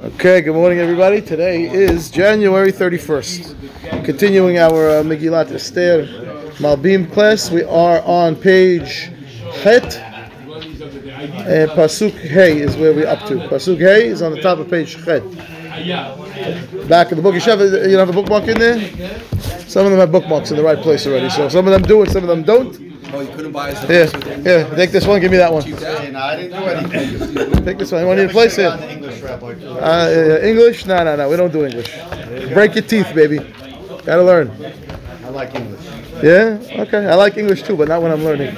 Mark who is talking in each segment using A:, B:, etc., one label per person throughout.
A: Okay, good morning, everybody. Today is January 31st. Continuing our uh, Megillat Esther Malbim class, we are on page Het, and Pasuk Hey is where we're up to. Pasuk Hey is on the top of page Het. Back in the book, you have, you don't have a bookmark in there? Some of them have bookmarks in the right place already, so some of them do and some of them don't.
B: Oh, you couldn't buy us the
A: Here,
B: books with it?
A: here, take this one, give me that one.
C: Hey, no, I didn't do anything.
A: Take this one. You want to need a place
C: Should've to English rabbi.
A: Uh, uh, English? No, no, no. We don't do English. Break your teeth, baby. Gotta learn.
C: I like English.
A: Yeah. Okay. I like English too, but not when I'm learning.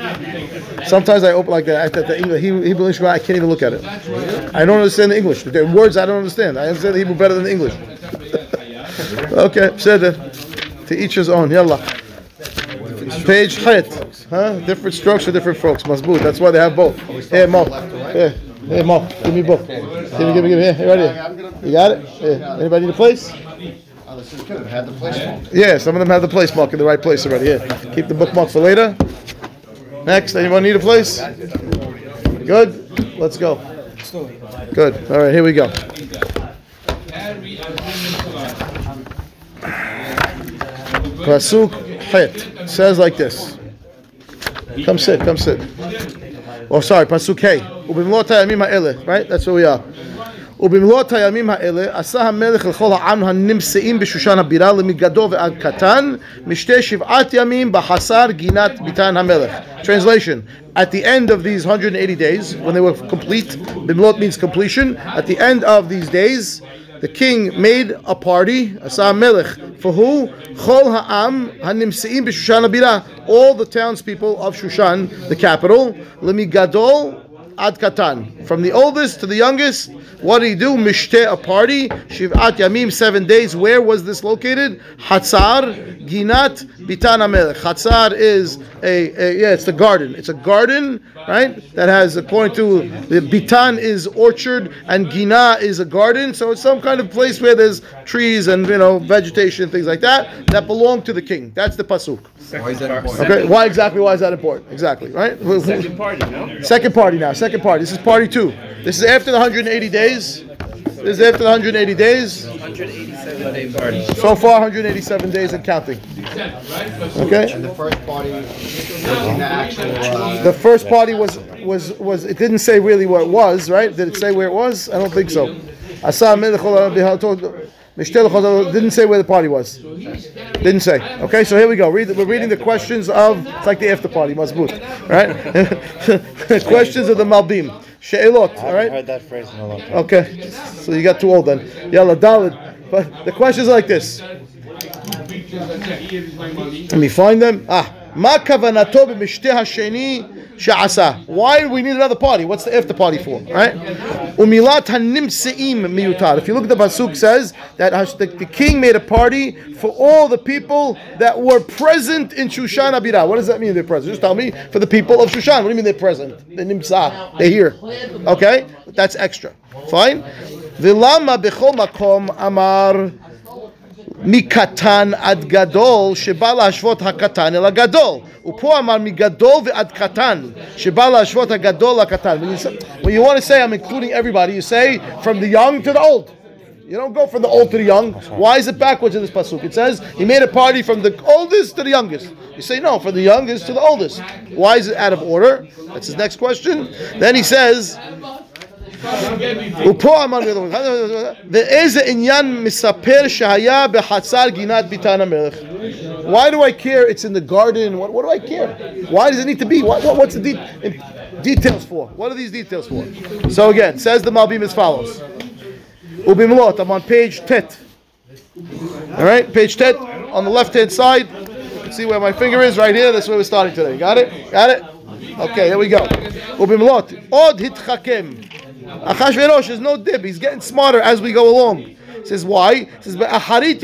A: Sometimes I open like that. I, the English, Hebrew, Hebrew English, I can't even look at it. I don't understand the English. The words I don't understand. I understand the Hebrew better than the English. okay. Said it. To each his own. Yalla. Page height. Huh? Different strokes for different folks. Masboot. That's why they have both. Here, Mo. Here. Here, Mo. Give me both. Give me, give me, give me. Here, here. You got it? Yeah. Anybody need a place? Yeah, some of them have the place mark in the right place already. Here, keep the bookmark for later. Next, anyone need a place? Good. Let's go. Good. All right, here we go. Pasuk Het says like this. Come sit. Come sit. Oh, sorry. Pasuk Hey. Ubimlot hayamim ha'ele. Right. That's where we are. ובמלאת הימים האלה עשה המלך לכל העם הנמצאים בשושן הבירה למגדו ועד קטן משתי שבעת ימים בחסר גינת ביתן המלך. Translation At the end of these 180 days, when they were complete, במלאת means completion, at the end of these days, the king made a party, Asa Melech, for who? Chol Ha'am Hanimseim B'Shushan Abira, all the townspeople of Shushan, the capital. Lemi Gadol Ad Katan. From the oldest to the youngest, what did he do? Mishte, a party. Shiv'at Yamim, seven days. Where was this located? Hatzar, Ginat, Bitan Amelech. Hatzar is a, a, yeah, it's the garden. It's a garden, right? That has, according to the Bitan is orchard and Gina is a garden. So it's some kind of place where there's trees and, you know, vegetation, things like that, that belong to the king. That's the Pasuk.
B: Why is that important?
A: Okay, why exactly? Why is that important? Exactly, right? Second party, no? Second party now. Second party. This is party two. This is after the 180 days. This is after the 180 days.
D: 187 day party.
A: So far, 187 days and counting. Okay.
C: And The first party the actual. Uh,
A: The first party was was was. It didn't say really what it was, right? Did it say where it was? I don't think so. Asa melech ol bihatot- mishtel Didn't say where the party was. Didn't say. Okay, so here we go. Read, we're reading the questions of. It's like the after party, mazbut, right? questions of the malbim. She'elot. All right.
E: I heard that phrase in a long time.
A: Okay, so you got too old then. Yalla, Dalid. But the questions are like this. Let me find them. Ah, ma kavanato b'mishteh hasheni she'asa. Why do we need another party? What's the after party for? Right? Umilat hanimseim miyutar. If you look at the pasuk, says that the, the king made a party for all the people that were present in Shushan Abira. What does that mean? They're present. Just tell me. For the people of Shushan. What do you mean they're present? They're nimsa. They're here. Okay, that's extra. Fine. Vilama bechol makom amar. מקטן עד גדול שבא להשוות הקטן אל הגדול ופה אמר מגדול ועד קטן שבא להשוות הגדול לקטן when you, say, when you want to say I'm including everybody you say from the young to the old you don't go from the old to the young why is it backwards in this pasuk it says he made a party from the oldest to the youngest you say no from the youngest to the oldest why is it out of order that's his next question then he says ופה אמר ואיזה עניין מספר שהיה בחצר גינת ביתן המלך? Why do I care it's in the garden? What, what do I care? Why does it need to be? What, what- what's the de- details for? What are these details for? So again, says the Malbim as follows. Ubimlot, I'm on page tet. All right, page tet on the left hand side. See where my finger is? Right here. That's where we're starting today. Got it? Got it? Okay, here we go. Ubimlot. Od hitchakem. Achashverosh is no dib. He's getting smarter as we go along. He says why? He says "Ba'aharit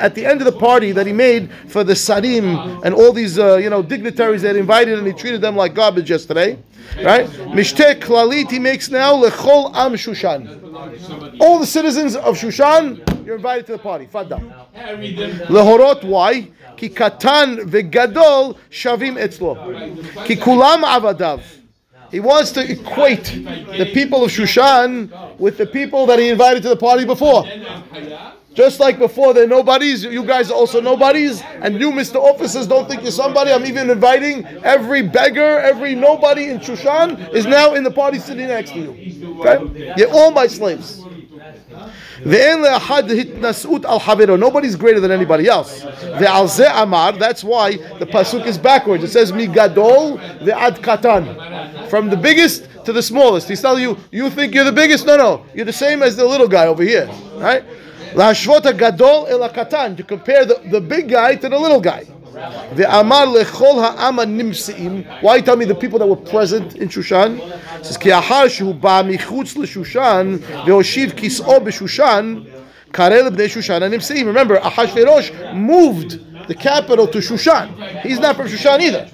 A: at the end of the party that he made for the sarim and all these uh, you know dignitaries that invited and he treated them like garbage yesterday. Right? Mishteh klalit he makes now lechol am Shushan. All the citizens of Shushan, you're invited to the party. Fadda. Lehorot why? Ki katan vegadol shavim etzlo. Ki kulam avadav. He wants to equate the people of Shushan with the people that he invited to the party before. Just like before, they're nobodies. You guys are also nobodies, and you, Mr. Officers, don't think you're somebody. I'm even inviting every beggar, every nobody in Shushan is now in the party sitting next to you. Okay? You're all my slaves. Nobody's greater than anybody else. The Amar. That's why the pasuk is backwards. It says migadol ad katan, from the biggest to the smallest. He's telling you, you think you're the biggest? No, no, you're the same as the little guy over here, right? Lashvota gadol el katan to compare the, the big guy to the little guy. The Amar lechol ha'ama nimseim. Why tell me the people that were present in Shushan? It says ki ahar shehu ba'michutz l'Shushan ve'oshiv kis'o b'Shushan karel b'nei Shushan ha'nimseim. Remember, Ahashverosh moved the capital to Shushan. He's not from Shushan either.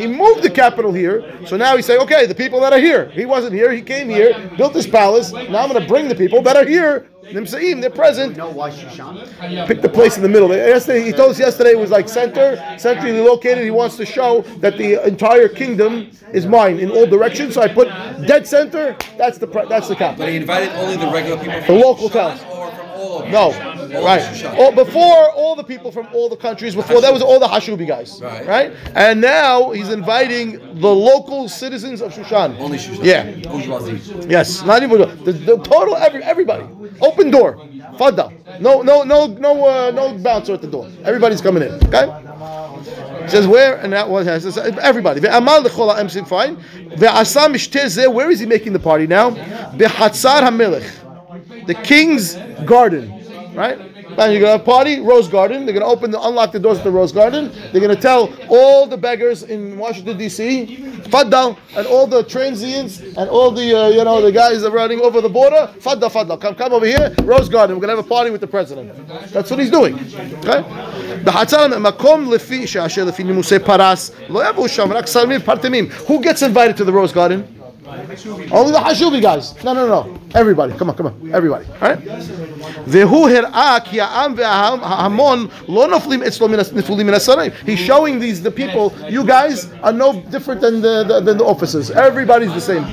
A: He moved the capital here, so now he's saying, okay, the people that are here. He wasn't here, he came here, built this palace. Now I'm going to bring the people that are here. Nimsaim, they're present.
C: know why Shushan?
A: Pick the place in the middle. Yesterday, he told us yesterday it was like center, centrally located. He wants to show that the entire kingdom is mine in all directions. So I put dead center. That's the pre- that's the
B: But he invited only the regular people
A: The local
B: Shushan
A: towns.
B: or from all of them?
A: No,
B: All
A: right. All, before all the people from all the countries. Before that was all the Hashubi guys,
B: Right.
A: right? And now he's inviting the local citizens of Shushan.
B: Only Shushan.
A: Yeah.
B: Bourgeoisie.
A: Yes, not even the, the total every everybody. Open door. Fada. No no no no uh, no bouncer at the door. Everybody's coming in. Okay? It says where and that was says everybody. Ve'amal lechol ha'em fine. Ve'asa mishteh zeh. Where is he making the party now? Behatzar hamelech, the king's garden. Right? Now you're gonna have a party, Rose Garden. They're gonna open, the, unlock the doors of the Rose Garden. They're gonna tell all the beggars in Washington D.C., Fadda, and all the transients and all the uh, you know the guys that are running over the border, Fadda, Fadda, come come over here, Rose Garden. We're gonna have a party with the president. That's what he's doing. Okay? Who gets invited to the Rose Garden? Only the Hashubi guys. No, no, no. Everybody. Come on, come on. Everybody. All right? He's showing these, the people, you guys are no different than the, the than the officers. Everybody's the same.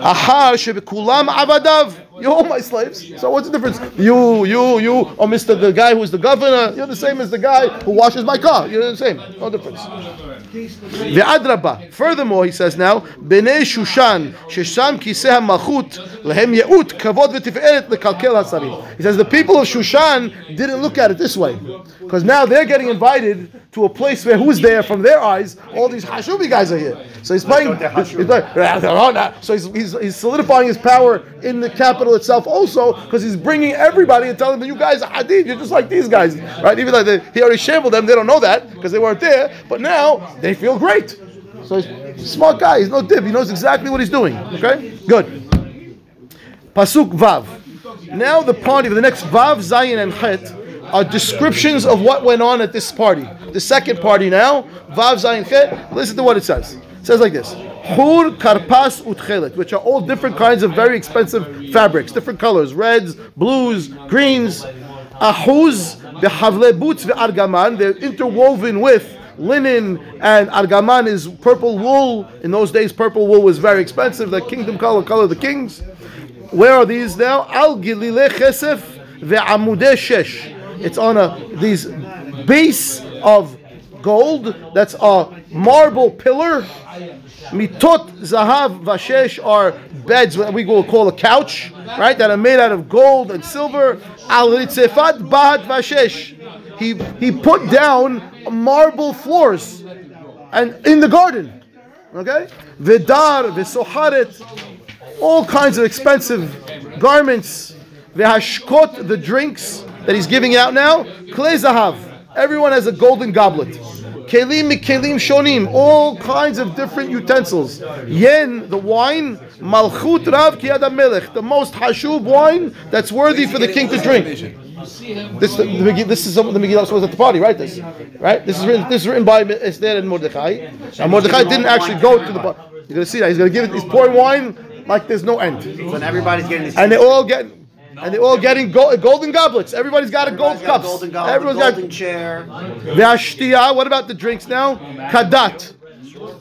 A: Ahar avadav. You're all my slaves. So what's the difference? You, you, you, oh, or Mr. the guy who's the governor, you're the same as the guy who washes my car. You're the same. No difference. The Adraba. Furthermore, he says now, Bnei Shushan, Shesham Kiseh Machut, Lehem Yeut, Kavod V'Tiferet, Lekalkel HaSarim. He says the people of Shushan didn't look at it this way. Because now they're getting invited to a place where who's there from their eyes? All these Hashubi guys are here. So he's playing. He's playing so he's, he's, he's solidifying his power in the capital itself also because he's bringing everybody and telling them, you guys are Hadid, you're just like these guys. Right? Even though they, he already shambled them, they don't know that because they weren't there. But now they feel great. So he's smart guy. He's no dib. He knows exactly what he's doing. Okay? Good. Pasuk Vav. Now the party, the next Vav, Zayin, and Chet are descriptions of what went on at this party. The second party now, Vav, Zayin, Chet. Listen to what it says. It says like this. Hur, Karpas, Utchelet, which are all different kinds of very expensive fabrics, different colors, reds, blues, greens. Ahuz, Behavle Boots, the Argaman, they're interwoven with linen and argaman is purple wool. In those days, purple wool was very expensive. The kingdom color, color of the kings. Where are these now? Al gilile chesef ve'amudeh shesh. It's on a these base of gold. That's a marble pillar. Mitot zahav vashesh are beds what we will call a couch, right? That are made out of gold and silver. Al ritzefat bahat vashesh. He he put down marble floors, and in the garden, okay. Vidar v'soharet, all kinds of expensive garments. V'hashkot the drinks that he's giving out now. Klei zahav. Everyone has a golden goblet. Kelim mikelim shonim, all kinds of different utensils. Yen, the wine, malchut rav kiyad melech, the most hashub wine that's worthy for the king to drink. This, the, the, this is the Megillah was at the party, right? This, right? This is written. This is written by Esther and Mordechai. And Mordechai didn't actually go to the party. You're gonna see that. He's gonna give it. He's pouring wine like there's no end,
C: So everybody's getting this.
A: and they all get, and they're all getting go, golden goblets. Everybody's got a gold cup.
C: Everybody's got a
A: cups.
C: golden goblet,
A: Everyone's
C: golden
A: got
C: chair.
A: Ve'ashtiya, what about the drinks now? Kadat.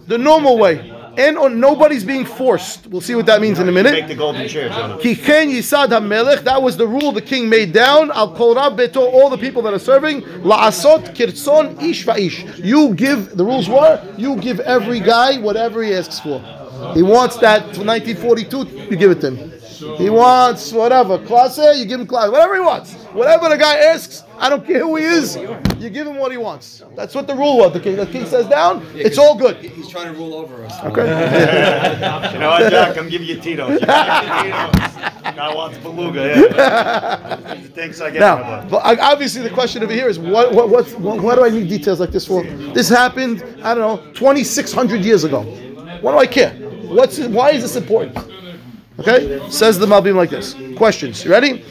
A: The normal way. and on nobody's being forced. We'll see what that means in a minute.
C: Make
A: minute.
C: the golden chair, Jonah.
A: Yisad hamelech. That was the rule the king made down. Al kol rab beto. All the people that are serving. La'asot kirtzon ish va'ish. You give. The rules were you give every guy whatever he asks for. He wants that 1942. You give it to him. He wants whatever class A. You give him class. Whatever he wants. Whatever the guy asks. I don't care who he is. You give him what he wants. That's what the rule was. The king. The king says down. It's all good.
B: He's trying to rule over us.
A: Okay.
C: You know what, Jack? I'm giving you Tito's. You got Tito's. Guy wants beluga. Yeah. He thinks I get
A: Now,
C: it.
A: but obviously, the question over here is what, what, what, what, why do I need details like this for? This happened, I don't know, 2,600 years ago. What do I care? What's it, why is this important? Okay, says the Malbim like this. Questions, you ready?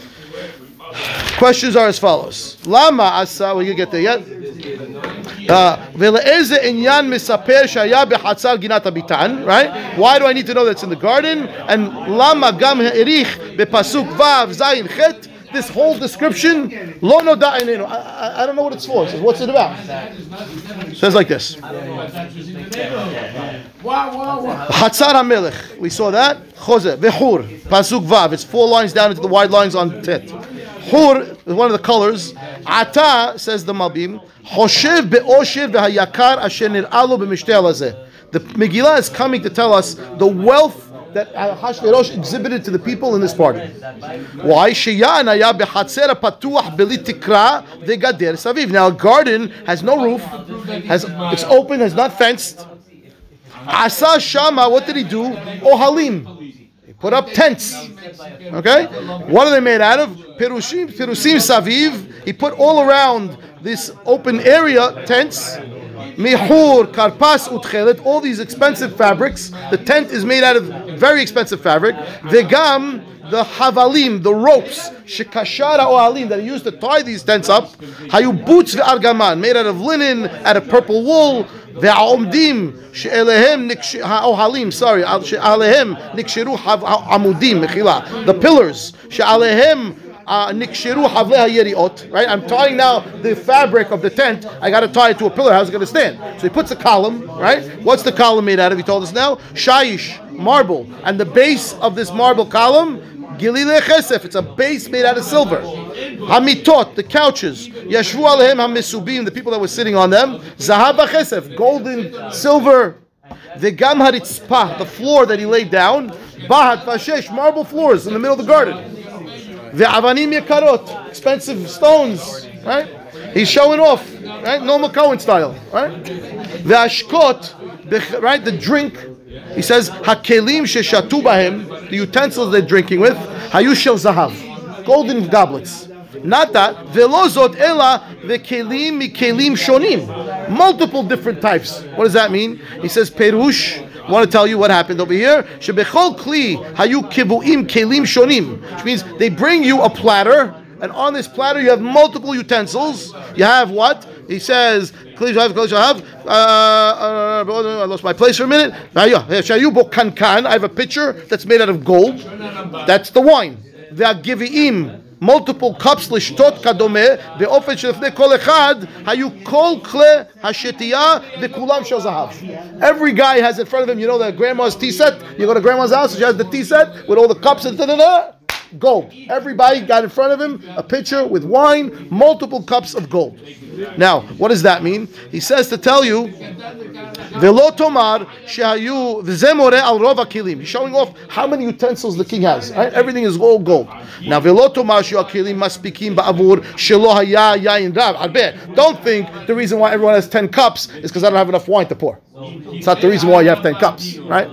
A: Questions are as follows. Lama asa, we can get there yet? Uh, ולאיזה עניין מספר שהיה בחצר גינת הביתן, right? Why do I need to know that's in the garden? And למה גם העריך בפסוק ו' ז' ח' this whole description, lo no I, I, I don't know what it's for. Says, what's it about? Says like this. Hatzar HaMelech. We saw that. Chose. Vehur. Pasuk Vav. It's four lines down into the wide lines on Tet. Hur is one of the colors. Ata, says the Malbim. Hoshev be'oshev v'hayakar asher nir'alu b'mishteh The Megillah is coming to tell us the wealth that Hashverosh exhibited to the people in this party. Why? Now a garden has no roof, has it's open, has not fenced. Asa Shama, what did he do? Ohalim. He put up tents. Okay? What are they made out of? Perushim, Perusim Saviv. He put all around this open area tents Mihur, Karpas, Utchelet, all these expensive fabrics. The tent is made out of very expensive fabric. Vegam, the havalim, the ropes, shekashara ohalim that he used to tie these tents up. Hayu boots ve'argaman, made out of linen, out of purple wool. והעומדים שאליהם נקש... האוהלים, sorry, שעליהם נקשרו חב... עמודים, מחילה, the pillars, שעליהם uh, nikshiru havleha yeriot. Right, I'm tying now the fabric of the tent. I got to tie it to a pillar. How's it going to stand? So he puts a column. Right, what's the column made out of? He told us now shayish marble, and the base of this marble column Gilile Chesef. It's a base made out of silver. Hamitot, the couches. Yeshu Alehem Hamisubim, the people that were sitting on them. Zahaba Chesef, golden, silver. The Gam Haritzpah, the floor that he laid down. Bahat Vashesh, marble floors in the middle of the garden. Ve'avanim yakarot, expensive stones, right? He's showing off, right? Normal Cohen style, right? The ashkot, right? The drink. He says, hakelim sheshatu bahem, the utensils they're drinking with, hayushel zahav, golden goblets. Not that. Velozot ela vekelim mikelim shonim. Multiple different types. What does that mean? He says perush. I want to tell you what happened over here. Shebechol kli hayu kibuim kelim shonim, which means they bring you a platter, and on this platter you have multiple utensils. You have what? He says, Kli shahav, kli shahav. Uh, uh, I lost my place for a minute. Shayu bo. I have a pitcher that's made out of gold. That's the wine. They are giviim multiple cups לשתות כדומה באופן שלפני כל אחד היו כל כלי השתייה וכולם של זהב. Every guy has in front of him, you know the grandma's tea set? You go to grandma's house, she has the tea set with all the cups and da-da-da. Gold. Everybody got in front of him a pitcher with wine, multiple cups of gold. Now, what does that mean? He says to tell you, Velo tomar shehayu v'zemore al rov akilim. He's showing off how many utensils the king has. Right? Everything is all gold. Now velo tomar shehu akilim maspikim ba'avur shelo haya yain rav. Arbe. Don't think the reason why everyone has ten cups is because I don't have enough wine to pour. It's not the reason why you have ten cups, right?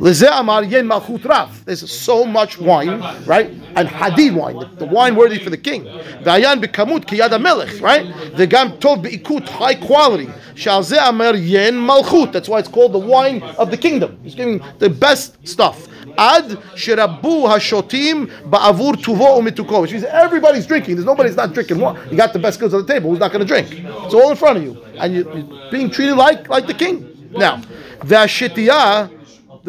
A: There's so much wine, right? And hadid wine, the, wine worthy for the king. Right? The gam tov beikut, high quality. That's why it's called the wine of the kingdom. He's giving the best stuff. Ad sherabu hashotim ba'avur tuvo umituko. Which means everybody's drinking. There's nobody that's not drinking. You got the best goods on the table. Who's not going to drink? It's all in front of you, and you, you're being treated like like the king. Now, the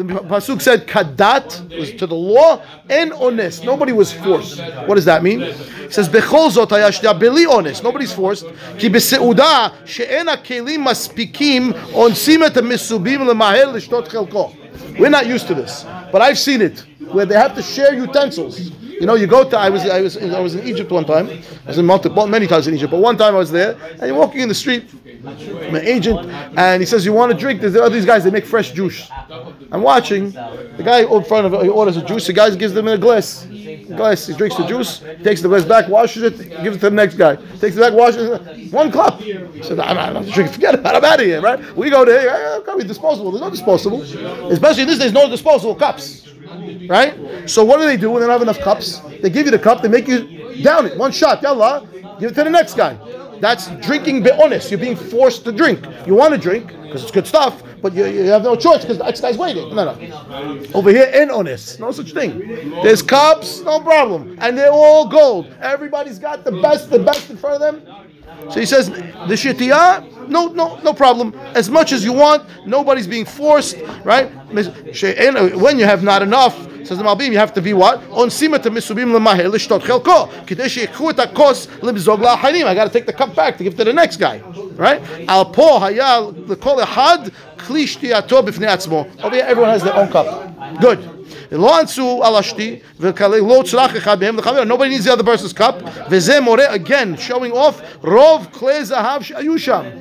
A: the pasuk said kadat was to the law and honest. Nobody was forced. What does that mean? It says bechol zot hayashdia beli honest. Nobody's forced. Ki beseuda she'en hakelim maspikim onsim et misubim lemahel lishtot chelko. We're not used to this, but I've seen it where they have to share utensils. You know, you go to. I was I was I was in Egypt one time. I was in multiple many times in Egypt, but one time I was there, and you're walking in the street. An agent, and he says, "You want a drink?" There's all these guys. They make fresh juice. I'm watching. The guy in front of he orders a juice. The guy gives them a glass. Glass. He drinks the juice. Takes the glass back, washes it, gives it to the next guy. Takes it back, washes it. One cup. He "I'm, not drinking. Forget it. I'm out of here." Right? We go there. "Eh, Can't be disposable. There's no disposable. Especially in this days, no disposable cups right? So what do they do when they don't have enough cups? They give you the cup, they make you down it, one shot, yalla, give it to the next guy. That's drinking be honest. You're being forced to drink. You want to drink because it's good stuff, but you, you have no choice because the next guy's waiting. No, no. Over here, in honest, no such thing. There's cups, no problem, and they're all gold. Everybody's got the best, the best in front of them. So he says, the shitiyah, no, no, no problem. As much as you want, nobody's being forced, right? When you have not enough, says the Malbim, you have to be what? On simat misubim lemahel lishtot chelko. Kidei sheikhu et hakos lemzog la'achanim. I got to take the cup back to give to the next guy, right? Al po hayal lekol ehad kli shtiyato b'fnei atzmo. Over here, everyone has their own cup. Good. Nobody needs the other person's cup. Again, showing off. Rov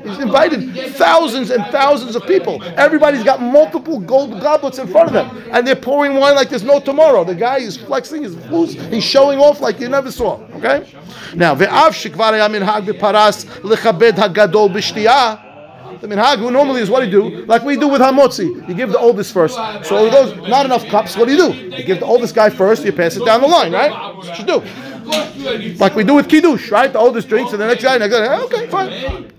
A: He's invited thousands and thousands of people. Everybody's got multiple gold goblets in front of them. And they're pouring wine like there's no tomorrow. The guy is flexing his boots. He's showing off like you never saw. Okay? Now, Ve'av Shikvar Yamin Hag Paras Lechabed Hagadol B'Shtiyah the minhag normally is what you do? Like we do with hamotzi. You give the oldest first. So those not enough cups. What do you do? You give the oldest guy first. You pass it down the line, right? That's what you do. Like we do with kiddush, right? The oldest drinks and the. Next guy. Okay, fine.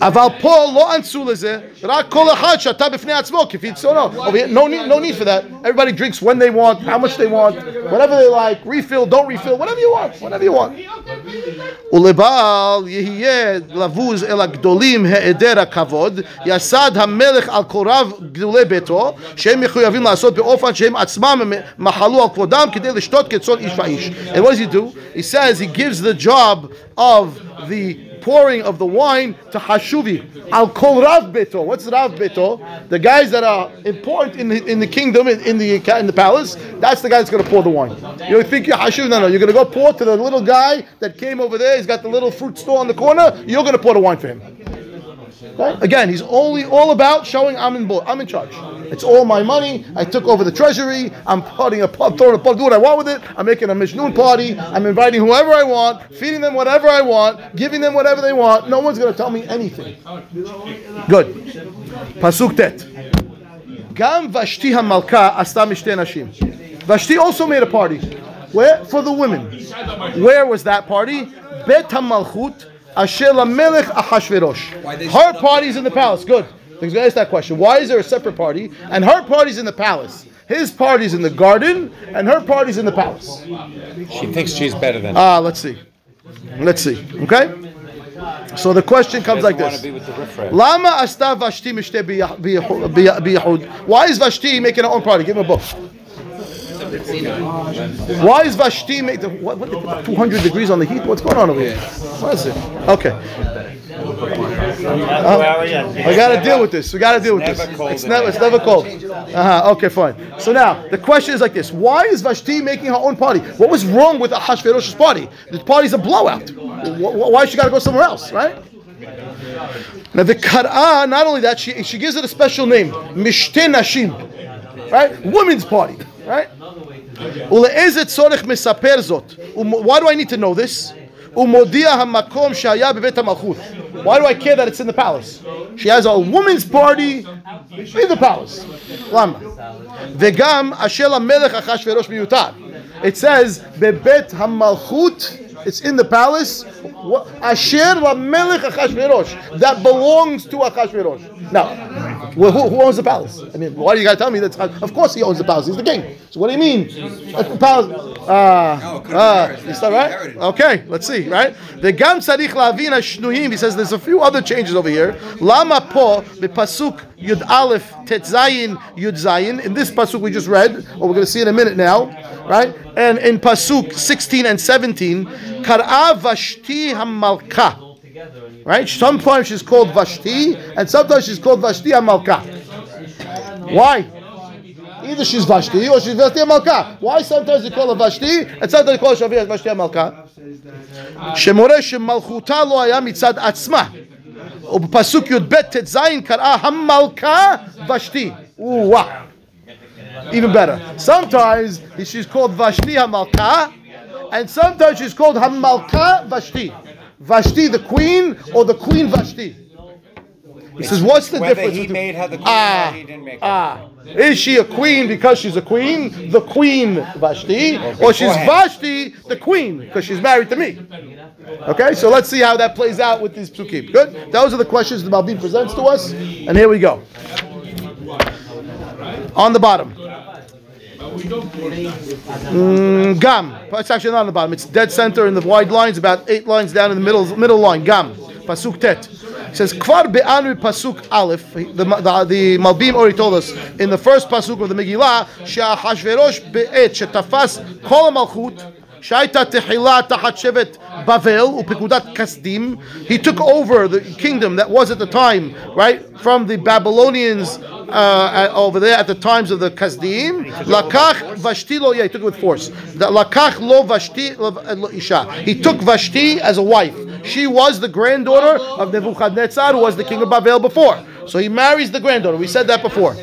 A: אבל פה לא אנסו לזה, רק כל אחד שתה בפני עצמו, כפי צונו. Over here, No need, no need for that. Everybody drinks when they want, how much they want, whatever they like, refill, don't refill, whatever you want, whatever you want. ולבעל יהיה לבוז אל הגדולים היעדר הכבוד, יסד המלך על קוריו גדולי ביתו, שהם מחויבים לעשות באופן שהם עצמם מחלו על כבודם כדי לשתות כצאן איש ואיש. And what does he do? He says he gives the job of the pouring of the wine to Hashuvi. I'll call Rav Beto. What's Rav Beto? The guys that are important in the, in the kingdom, in, in the in the palace, that's the guy that's going to pour the wine. You think you're Hashuv? No, no. You're going to go pour to the little guy that came over there. He's got the little fruit store on the corner. You're going to pour the wine for him. Again, he's only all about showing I'm in I'm in charge. It's all my money. I took over the treasury. I'm putting a pub, throwing a pub, do what I want with it. I'm making a Mishnun party. I'm inviting whoever I want, feeding them whatever I want, giving them whatever they want. No one's going to tell me anything. Good. Pasuk tet. Gam Vashti Hamalka asta nashim. Vashti also made a party. Where? For the women. Where was that party? Bet HaMalchut Asher Lamelech Ahashverosh. Her party's in the palace. Good. He's going to ask that question. Why is there a separate party? And her party's in the palace. His party's in the garden, and her party's in the palace.
B: She thinks she's better than.
A: Ah, let's see. Let's see. Okay? So the question comes like this.
B: be with the riffraff.
A: Lama asta Vashti mishte biyahud. Why is Vashti making her own party? Give him a book. Why is Vashti making what, what put 200 degrees on the heat? What's going on over here? What is it? Okay.
C: Yeah.
A: I got to deal with this. We got to deal with this. It's never, it's never cold. Uh-huh. Okay, fine. So now the question is like this: Why is Vashti making her own party? What was wrong with Ahashverosh's party? The party's a blowout. Wh- wh- Why she got to go somewhere else, right? Now the Kar'ah, not only that, she, she gives it a special name, Mishte Nashim, right? Women's party, Why do I need to know this? ומודיע המקום שהיה בבית המלכות. Why do I care that it's in the palace? She has a women's party in the palace. למה? וגם אשר המלך אחשוורוש מיותר. It says בבית המלכות, it's in the palace. Asher Lamelech Achashverosh. That belongs to Achashverosh. Now, well, who, who, owns the palace? I mean, why do you got to tell me that? Of course he owns the palace. He's the king. So what do you mean? The palace. Ah,
D: uh, uh,
A: is that right? Okay, let's see, right? The Gam Sarich Lavina Shnuhim. He says there's a few other changes over here. Lama Po, the Pasuk. Yud Aleph, Tet Zayin, Yud Zayin. In this pasuk we just read, or we're going to see in a minute now, right? And in pasuk 16 and 17, Kar'a Vashti Hamalka. Right? Sometimes she's called Vashti, and sometimes she's called Vashti Hamalka. Why? Either she's Vashti or she's Vashti Hamalka. Why sometimes they call her Vashti and sometimes they call her Shavir Vashti Malka? Shemore shemalchuta lo haya mitzad atzma. עצמה. ובפסוק י"ב ט"ז קראה המלכה ושתי. וואו. Even better. Sometimes she's called Vashti Hamalka, and sometimes she's called Hamalka Vashti. Vashti the queen or the queen Vashti. He says, what's the
B: Whether
A: difference?
B: he
A: between-
B: made her the queen
A: Ah,
B: he didn't make her.
A: ah. Is she a queen because she's a queen, the queen Vashti, or she's. Vashti, the queen, because she's married to me? Okay, so let's see how that plays out with these psukim. Good? Those are the questions the Malbim presents to us, and here we go. On the bottom. Mm, gam. It's actually not on the bottom. It's dead center in the wide lines, about eight lines down in the middle middle line. Gam. Pasuk tet. It says kvar be'anu pasuk aleph. The, the, the Malbim already told us in the first pasuk of the Megillah, she'ahashverosh be'et shetafas kol malchut. שהייתה תחילה תחת שבט בבל ופקודת כסדים. He took over the kingdom that was at the time, right, from the Babylonians uh, at- over there at the times of the Kasdim. Lakach Vashti lo, yeah, he took it with force. The Lakach lo Vashti lo lo isha. He took Vashti as a wife. She was the granddaughter of Nebuchadnezzar, who was the king of Babel before. So he marries the granddaughter. We said that before.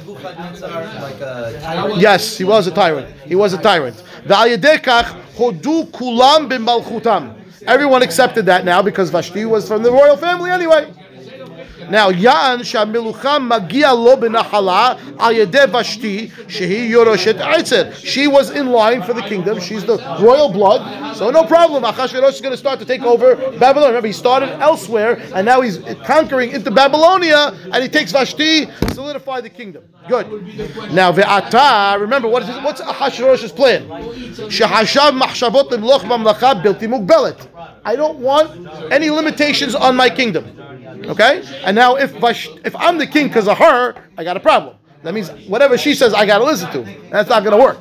A: Yes, he was a tyrant. He was a tyrant. Everyone accepted that now because Vashti was from the royal family anyway. Now, Yan Shamilucha Magia Lo B'Nahala Ayedeh Vashti Shehi Yoroshet Eitzer. She was in line for the kingdom. She's the royal blood. So no problem. Achashverosh is going to start to take over Babylon. Remember, he started elsewhere, and now he's conquering into Babylonia, and he takes Vashti, solidify the kingdom. Good. Now, Ve'ata, remember, what is his, what's Achashverosh's plan? Shehashav Machshavot Limloch Mamlacha Bilti Mugbelet. I don't want any limitations on my kingdom. Okay? And now if Vash, if I'm the king because of her, I got a problem. That means whatever she says, I got to listen to. That's not going to work.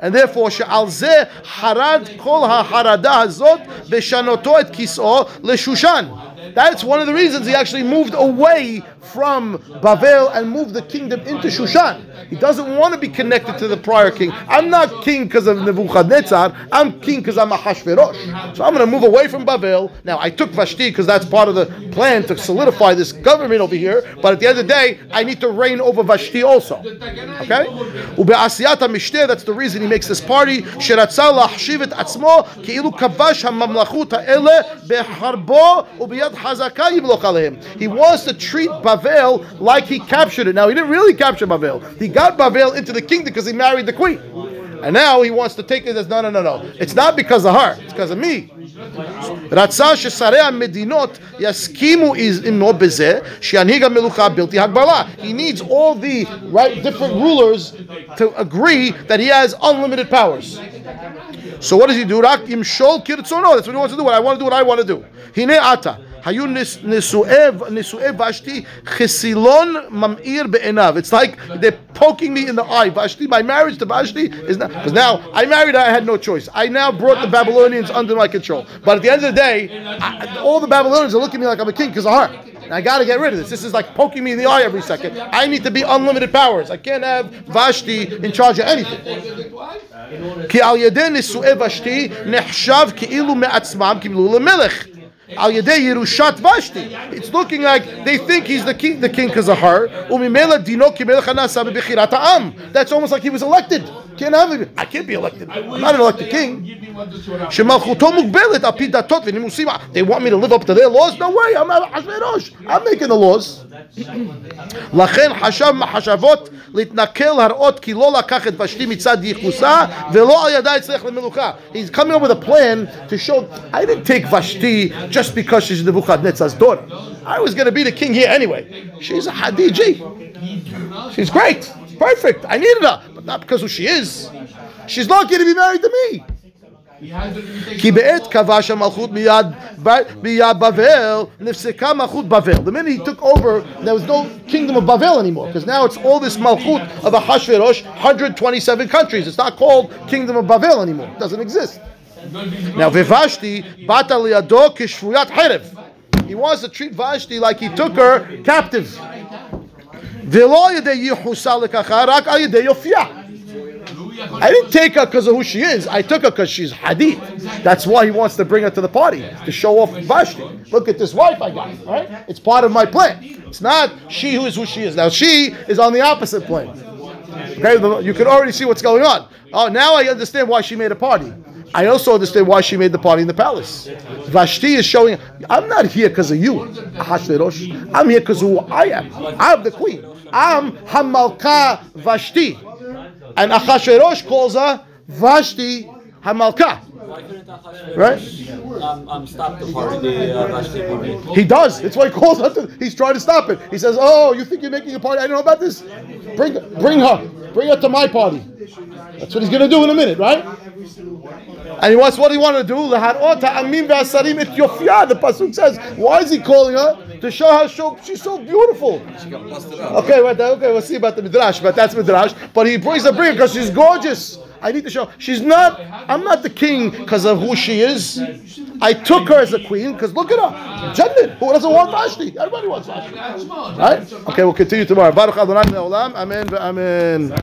A: And therefore, שעל זה חרד כל החרדה הזאת ושנותו את כיסאו לשושן. That's one of the reasons he actually moved away from Bavel and move the kingdom into Shushan. He doesn't want to be connected to the prior king. I'm not king because of Nebuchadnezzar. I'm king because I'm a Hashverosh. So I'm going to move away from Bavel. Now, I took Vashti because that's part of the plan to solidify this government over here. But at the end of the day, I need to reign over Vashti also. Okay? That's the reason he makes this party. He wants to treat Bavel like he captured it. Now, he didn't really capture Bavel. He got Bavel into the kingdom because he married the queen. And now he wants to take it as no, no, no, no. It's not because of her, it's because of me. He needs all the right different rulers to agree that he has unlimited powers. So what does he do? רק ימשול כרצונו. That's what he wants to do. What I want to do, what I want to do. Hine ata. היו נש- נישואי נישואי ושתי חסילון ממאיר בעיניו. It's like they're poking me in the eye. Vashti, my marriage to Vashti is not because now I married her. I had no choice. I now brought the Babylonians under my control. But at the end of the day, I, all the Babylonians are looking at me like I'm a king because of her. And I got to get rid of this. This is like poking me in the eye every second. I need to be unlimited powers. I can't have Vashti in charge of anything. כי על ידי נישואי ושתי נחשב כאילו מעצמם קיבלו למלך. Al Yadei Yerushat Vashti. It's looking like they think he's the king, the king because of her. Umimela That's almost like he was elected. Can't have it. I can't be elected. I'm not an elected king. שמלכותו מוגבלת על פי דתות ונימוסים. They want me to live up to their laws? No way, I'm אחשוורוש. I'm making the laws. לכן חשב מחשבות להתנכל להראות כי לא לקח את ושתי מצד ייחוסה ולא על ידה אצלך למלוכה. He's coming up with a plan to show I didn't take Vashti just because she's Nebuchadnezzar's daughter. I was going to be the king here anyway. She's a Hadiji. She's great. Perfect. I needed her. But not because who she is. She's lucky to be married to me. כי בעת כבש המלכות מיד, מיד בבל, נפסקה מלכות בבל. The minute he took over, there was no kingdom of Bavel anymore, because now it's all this malchut of Ahashverosh, 127 countries. It's not called kingdom of Bavel anymore. It doesn't exist. Now, Vivashti, bata liado kishfuyat herev. He wants to treat Vashti like he took her captive. I didn't take her because of who she is. I took her because she's Hadith. That's why he wants to bring her to the party to show off Vashti. Look at this wife I got. Right? It's part of my plan. It's not she who is who she is. Now she is on the opposite plane. Okay, you can already see what's going on. Oh, now I understand why she made a party. I also understand why she made the party in the palace. Vashti is showing. I'm not here because of you, Ahashverosh. I'm here because of who I am. I'm the queen. I'm Hamalka Vashti. And Achashverosh calls her Vashti Hamalka. Right?
E: Um, um, stop the party, the uh, Vashti party.
A: He does. That's why he calls her. To, he's trying to stop it. He says, "Oh, you think you're making a party? I don't know about this. Bring, bring her. Bring her to my party." That's what he's going to do in a minute, right? And he wants what he to do. The pasuk says. Why is he calling her to show how so, she's so beautiful? Okay, right, okay, we'll see about the midrash, but that's midrash. But he brings a bring because she's gorgeous. I need to show she's not. I'm not the king because of who she is. I took her as a queen because look at her, Jannah. Who doesn't want Vashti? Everybody wants Vashti, right? Okay, we'll continue tomorrow. Baruch Adonai. Amen. Amen.